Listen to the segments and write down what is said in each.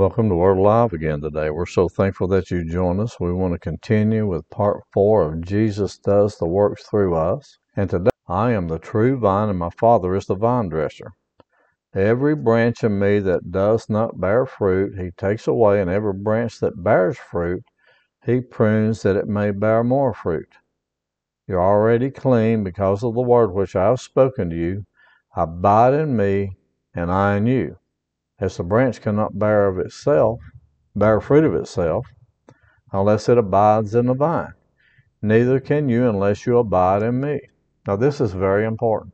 Welcome to Word Live again today. We're so thankful that you join us. We want to continue with part four of Jesus Does the Works Through Us. And today, I am the true vine, and my Father is the vine dresser. Every branch in me that does not bear fruit, he takes away, and every branch that bears fruit, he prunes that it may bear more fruit. You're already clean because of the word which I have spoken to you. Abide in me, and I in you. As the branch cannot bear of itself, bear fruit of itself, unless it abides in the vine, neither can you unless you abide in me. Now, this is very important.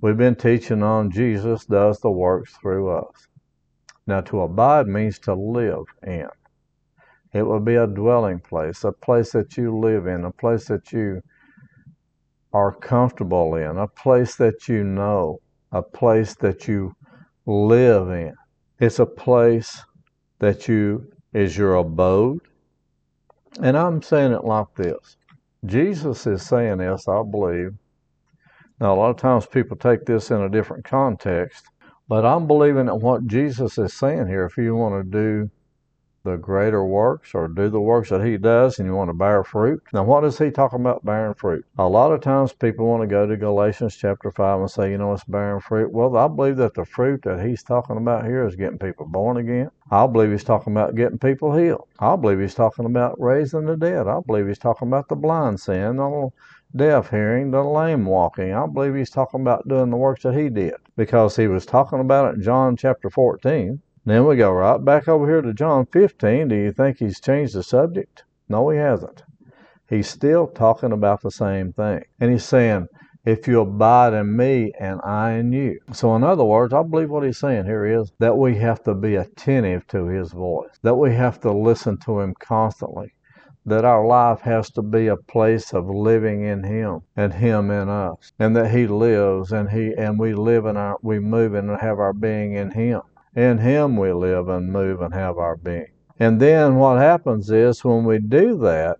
We've been teaching on Jesus does the works through us. Now, to abide means to live in. It will be a dwelling place, a place that you live in, a place that you are comfortable in, a place that you know, a place that you live in. It's a place that you is your abode. And I'm saying it like this. Jesus is saying this, I believe. Now, a lot of times people take this in a different context, but I'm believing that what Jesus is saying here, if you want to do the greater works or do the works that he does and you want to bear fruit. Now, what is he talking about bearing fruit? A lot of times people want to go to Galatians chapter 5 and say, you know, it's bearing fruit. Well, I believe that the fruit that he's talking about here is getting people born again. I believe he's talking about getting people healed. I believe he's talking about raising the dead. I believe he's talking about the blind seeing, the deaf hearing, the lame walking. I believe he's talking about doing the works that he did because he was talking about it in John chapter 14 then we go right back over here to John 15. Do you think he's changed the subject? No, he hasn't. He's still talking about the same thing. And he's saying, if you abide in me and I in you. So, in other words, I believe what he's saying here is that we have to be attentive to his voice, that we have to listen to him constantly, that our life has to be a place of living in him and him in us, and that he lives and he and we live our we move and have our being in him. In Him we live and move and have our being. And then what happens is when we do that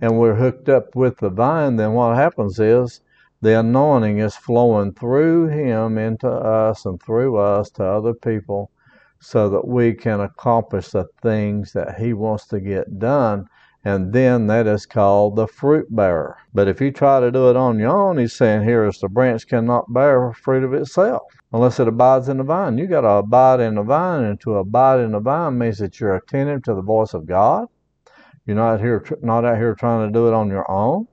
and we're hooked up with the vine, then what happens is the anointing is flowing through Him into us and through us to other people so that we can accomplish the things that He wants to get done. And then that is called the fruit bearer. But if you try to do it on your own, he's saying here is the branch cannot bear fruit of itself unless it abides in the vine. You got to abide in the vine, and to abide in the vine means that you're attentive to the voice of God. You're not here, not out here trying to do it on your own.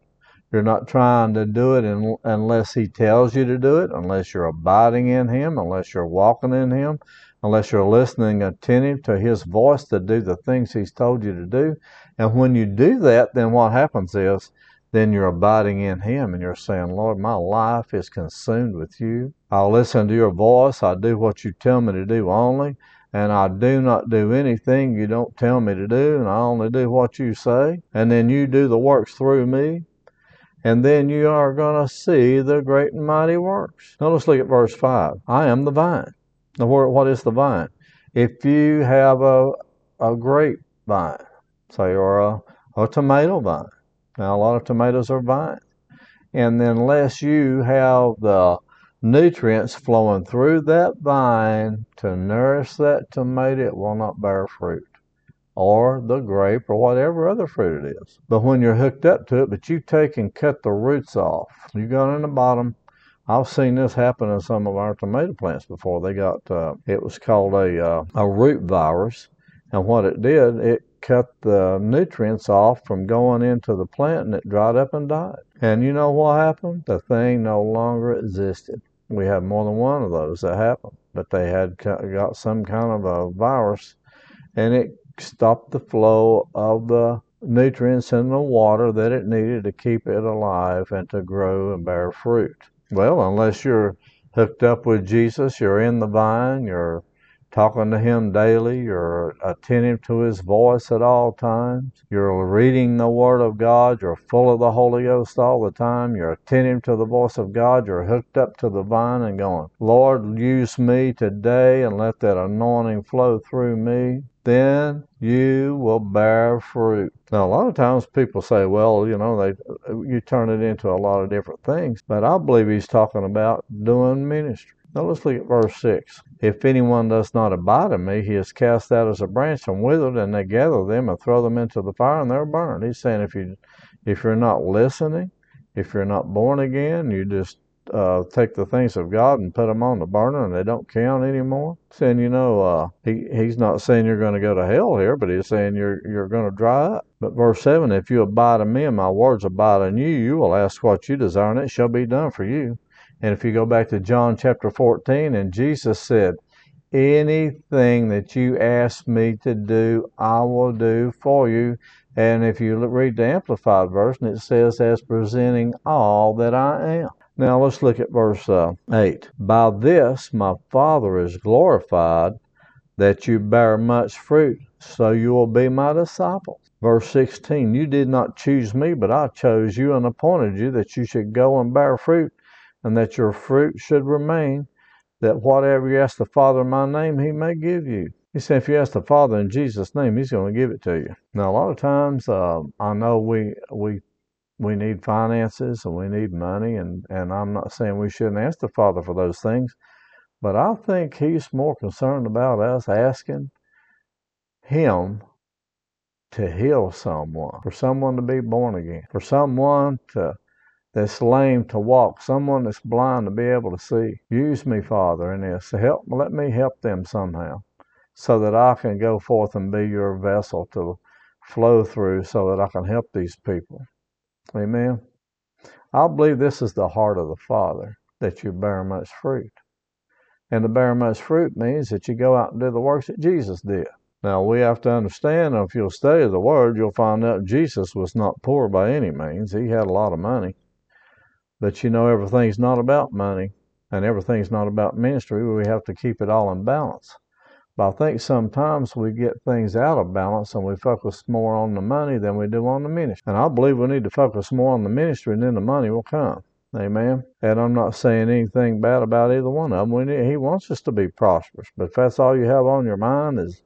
You're not trying to do it in, unless He tells you to do it, unless you're abiding in Him, unless you're walking in Him, unless you're listening attentive to His voice to do the things He's told you to do. And when you do that, then what happens is then you're abiding in Him and you're saying, Lord, my life is consumed with you. I'll listen to your voice. I do what you tell me to do only. And I do not do anything you don't tell me to do. And I only do what you say. And then you do the works through me. And then you are going to see the great and mighty works. Now let's look at verse 5. I am the vine. Now, what is the vine? If you have a, a grape vine, say, or a, a tomato vine, now, a lot of tomatoes are vines. And unless you have the nutrients flowing through that vine to nourish that tomato, it will not bear fruit. Or the grape or whatever other fruit it is. But when you're hooked up to it, but you take and cut the roots off, you go in the bottom. I've seen this happen in some of our tomato plants before. They got, uh, it was called a, uh, a root virus. And what it did, it cut the nutrients off from going into the plant and it dried up and died. And you know what happened? The thing no longer existed. We had more than one of those that happened, but they had got some kind of a virus and it stopped the flow of the nutrients in the water that it needed to keep it alive and to grow and bear fruit. Well, unless you're hooked up with Jesus, you're in the vine, you're talking to Him daily. You're attentive to His voice at all times. You're reading the Word of God. You're full of the Holy Ghost all the time. You're attentive to the voice of God. You're hooked up to the vine and going, Lord, use me today and let that anointing flow through me. Then you will bear fruit. Now, a lot of times people say, well, you know, they you turn it into a lot of different things, but I believe he's talking about doing ministry. Now let's look at verse 6. If anyone does not abide in me, he is cast out as a branch and withered, and they gather them and throw them into the fire, and they're burned. He's saying if you if you're not listening, if you're not born again, you just uh, take the things of God and put them on the burner and they don't count anymore. Saying, you know, uh, he, he's not saying you're going to go to hell here, but he's saying you're, you're going to dry up. But verse 7 If you abide in me and my words abide in you, you will ask what you desire and it shall be done for you. And if you go back to John chapter 14, and Jesus said, Anything that you ask me to do, I will do for you. And if you read the Amplified version, it says, as presenting all that I am. Now let's look at verse uh, 8. By this my Father is glorified, that you bear much fruit, so you will be my disciples. Verse 16 You did not choose me, but I chose you and appointed you that you should go and bear fruit, and that your fruit should remain, that whatever you ask the Father in my name, he may give you. He said, if you ask the Father in Jesus' name, He's going to give it to you. Now, a lot of times, uh, I know we we we need finances and we need money, and and I'm not saying we shouldn't ask the Father for those things, but I think He's more concerned about us asking Him to heal someone, for someone to be born again, for someone to that's lame to walk, someone that's blind to be able to see. Use me, Father, in this. Help, let me help them somehow so that I can go forth and be your vessel to flow through so that I can help these people. Amen. I believe this is the heart of the Father, that you bear much fruit. And to bear much fruit means that you go out and do the works that Jesus did. Now, we have to understand, if you'll study the Word, you'll find out Jesus was not poor by any means. He had a lot of money. But you know, everything's not about money, and everything's not about ministry. We have to keep it all in balance. But I think sometimes we get things out of balance and we focus more on the money than we do on the ministry. And I believe we need to focus more on the ministry and then the money will come. Amen. And I'm not saying anything bad about either one of them. We need, he wants us to be prosperous. But if that's all you have on your mind is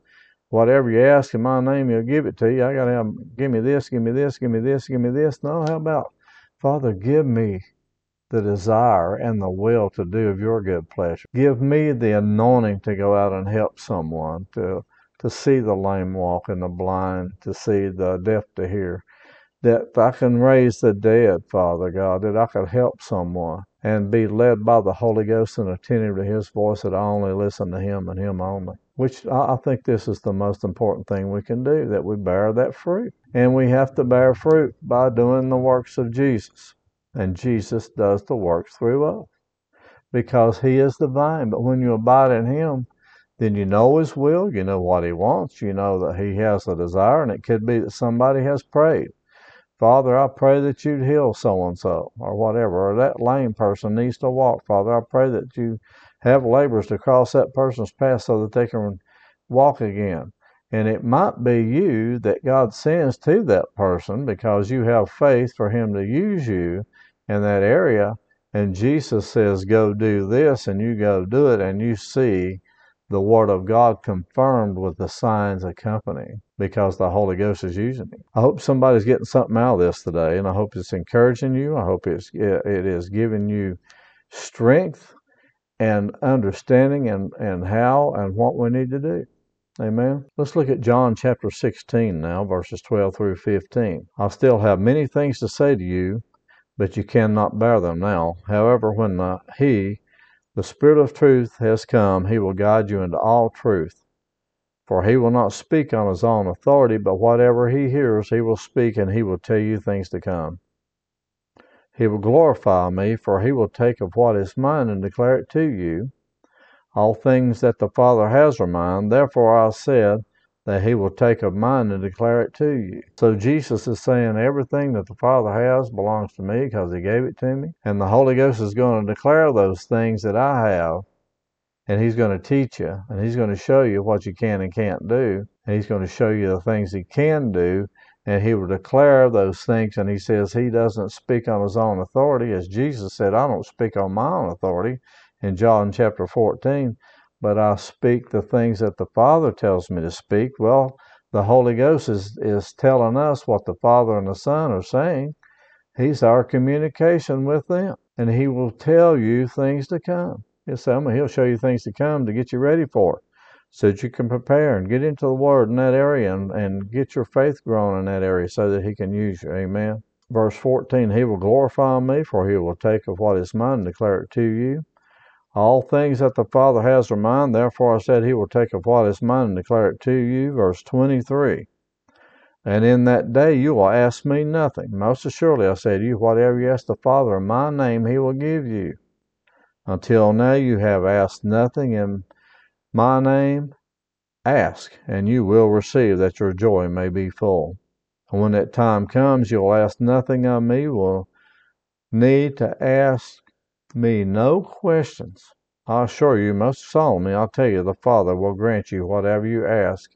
whatever you ask in my name, he'll give it to you. I got to have, give me this, give me this, give me this, give me this. No, how about, Father, give me the desire and the will to do of your good pleasure. Give me the anointing to go out and help someone, to, to see the lame walk and the blind, to see the deaf to hear. That if I can raise the dead, Father God, that I could help someone and be led by the Holy Ghost and attentive to His voice, that I only listen to Him and Him only. Which I think this is the most important thing we can do, that we bear that fruit. And we have to bear fruit by doing the works of Jesus. And Jesus does the works through us because He is the vine. But when you abide in Him, then you know His will, you know what He wants, you know that He has a desire, and it could be that somebody has prayed. Father, I pray that you'd heal so and so, or whatever, or that lame person needs to walk. Father, I pray that you have laborers to cross that person's path so that they can walk again. And it might be you that God sends to that person because you have faith for Him to use you in that area. And Jesus says, Go do this, and you go do it, and you see the Word of God confirmed with the signs accompanying because the Holy Ghost is using it. I hope somebody's getting something out of this today, and I hope it's encouraging you. I hope it's it is giving you strength and understanding and, and how and what we need to do. Amen. Let's look at John chapter 16 now, verses 12 through 15. I still have many things to say to you but you cannot bear them now. However, when the, He, the Spirit of truth, has come, He will guide you into all truth. For He will not speak on His own authority, but whatever He hears, He will speak, and He will tell you things to come. He will glorify me, for He will take of what is mine and declare it to you. All things that the Father has are mine. Therefore I said, that he will take of mine and declare it to you. So Jesus is saying everything that the Father has belongs to me because he gave it to me. And the Holy Ghost is going to declare those things that I have. And he's going to teach you and he's going to show you what you can and can't do. And he's going to show you the things he can do. And he will declare those things. And he says he doesn't speak on his own authority. As Jesus said, I don't speak on my own authority in John chapter 14 but I speak the things that the Father tells me to speak. Well, the Holy Ghost is, is telling us what the Father and the Son are saying. He's our communication with them, and He will tell you things to come. He'll say, he'll show you things to come to get you ready for it so that you can prepare and get into the Word in that area and, and get your faith growing in that area so that He can use you. Amen. Verse 14 He will glorify me, for He will take of what is mine and declare it to you. All things that the Father has are mine, therefore I said He will take of what is mine and declare it to you. Verse 23 and in that day you will ask me nothing. Most assuredly I say to you, whatever you ask the Father in my name, he will give you. Until now you have asked nothing in my name. Ask, and you will receive, that your joy may be full. And when that time comes, you will ask nothing of me, will need to ask me no questions. I assure you, most solemnly, I'll tell you, the Father will grant you whatever you ask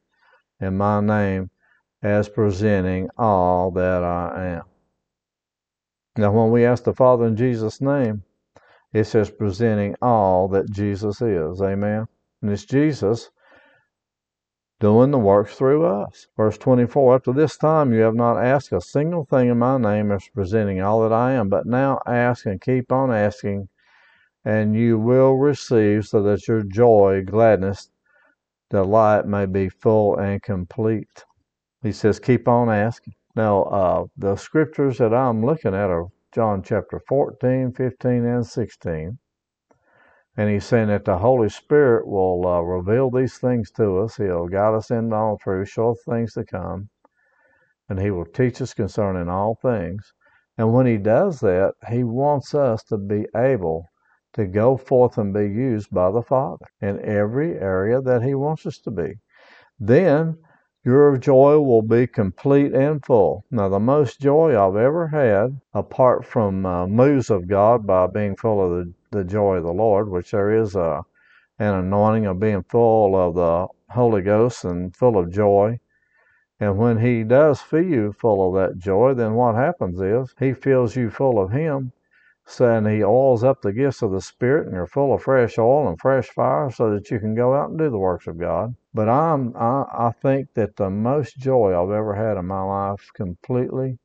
in my name as presenting all that I am. Now, when we ask the Father in Jesus' name, it says presenting all that Jesus is. Amen. And it's Jesus doing the works through us. Verse 24 Up to this time you have not asked a single thing in my name as presenting all that I am, but now ask and keep on asking, and you will receive so that your joy, gladness, delight may be full and complete. He says, keep on asking. Now, uh, the scriptures that I'm looking at are John chapter 14, 15, and 16. And he's saying that the Holy Spirit will uh, reveal these things to us. He'll guide us into all truth, show us things to come, and he will teach us concerning all things. And when he does that, he wants us to be able to go forth and be used by the Father in every area that he wants us to be. Then your joy will be complete and full. Now, the most joy I've ever had, apart from uh, moves of God by being full of the, the joy of the Lord, which there is a, an anointing of being full of the Holy Ghost and full of joy. And when He does fill you full of that joy, then what happens is He fills you full of Him saying he oils up the gifts of the Spirit and you're full of fresh oil and fresh fire so that you can go out and do the works of God. But I'm, I, I think that the most joy I've ever had in my life completely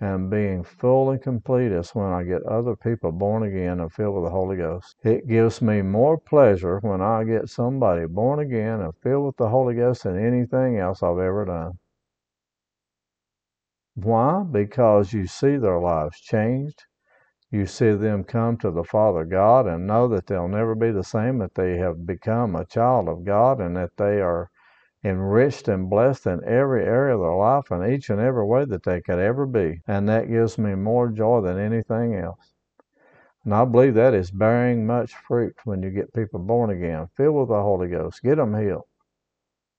and being fully complete is when I get other people born again and filled with the Holy Ghost. It gives me more pleasure when I get somebody born again and filled with the Holy Ghost than anything else I've ever done. Why? Because you see their lives changed you see them come to the Father God and know that they'll never be the same, that they have become a child of God and that they are enriched and blessed in every area of their life in each and every way that they could ever be. And that gives me more joy than anything else. And I believe that is bearing much fruit when you get people born again, filled with the Holy Ghost, get them healed,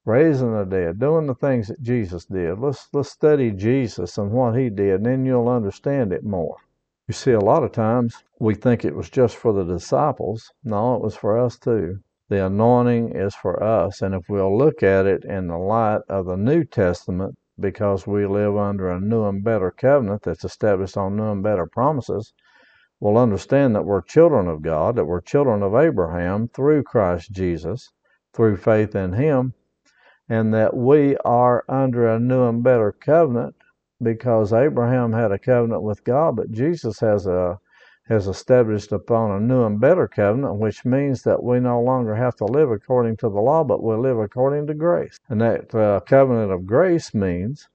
raising the dead, doing the things that Jesus did. Let's let's study Jesus and what he did, and then you'll understand it more. You see, a lot of times we think it was just for the disciples. No, it was for us too. The anointing is for us. And if we'll look at it in the light of the New Testament, because we live under a new and better covenant that's established on new and better promises, we'll understand that we're children of God, that we're children of Abraham through Christ Jesus, through faith in Him, and that we are under a new and better covenant because Abraham had a covenant with God, but Jesus has a has established upon a new and better covenant, which means that we no longer have to live according to the law, but we live according to grace. And that uh, covenant of grace means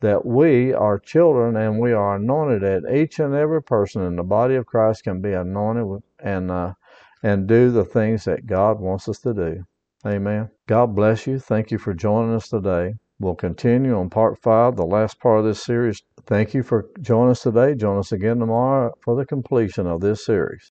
that we are children and we are anointed. That each and every person in the body of Christ can be anointed and uh, and do the things that God wants us to do. Amen. God bless you. Thank you for joining us today. We'll continue on part five, the last part of this series. Thank you for joining us today. Join us again tomorrow for the completion of this series.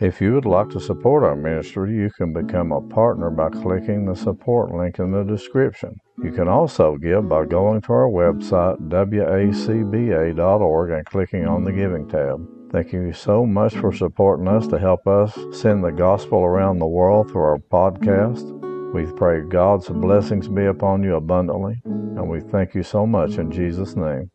If you would like to support our ministry, you can become a partner by clicking the support link in the description. You can also give by going to our website, wacba.org, and clicking on the Giving tab. Thank you so much for supporting us to help us send the gospel around the world through our podcast. We pray God's blessings be upon you abundantly, and we thank you so much in Jesus' name.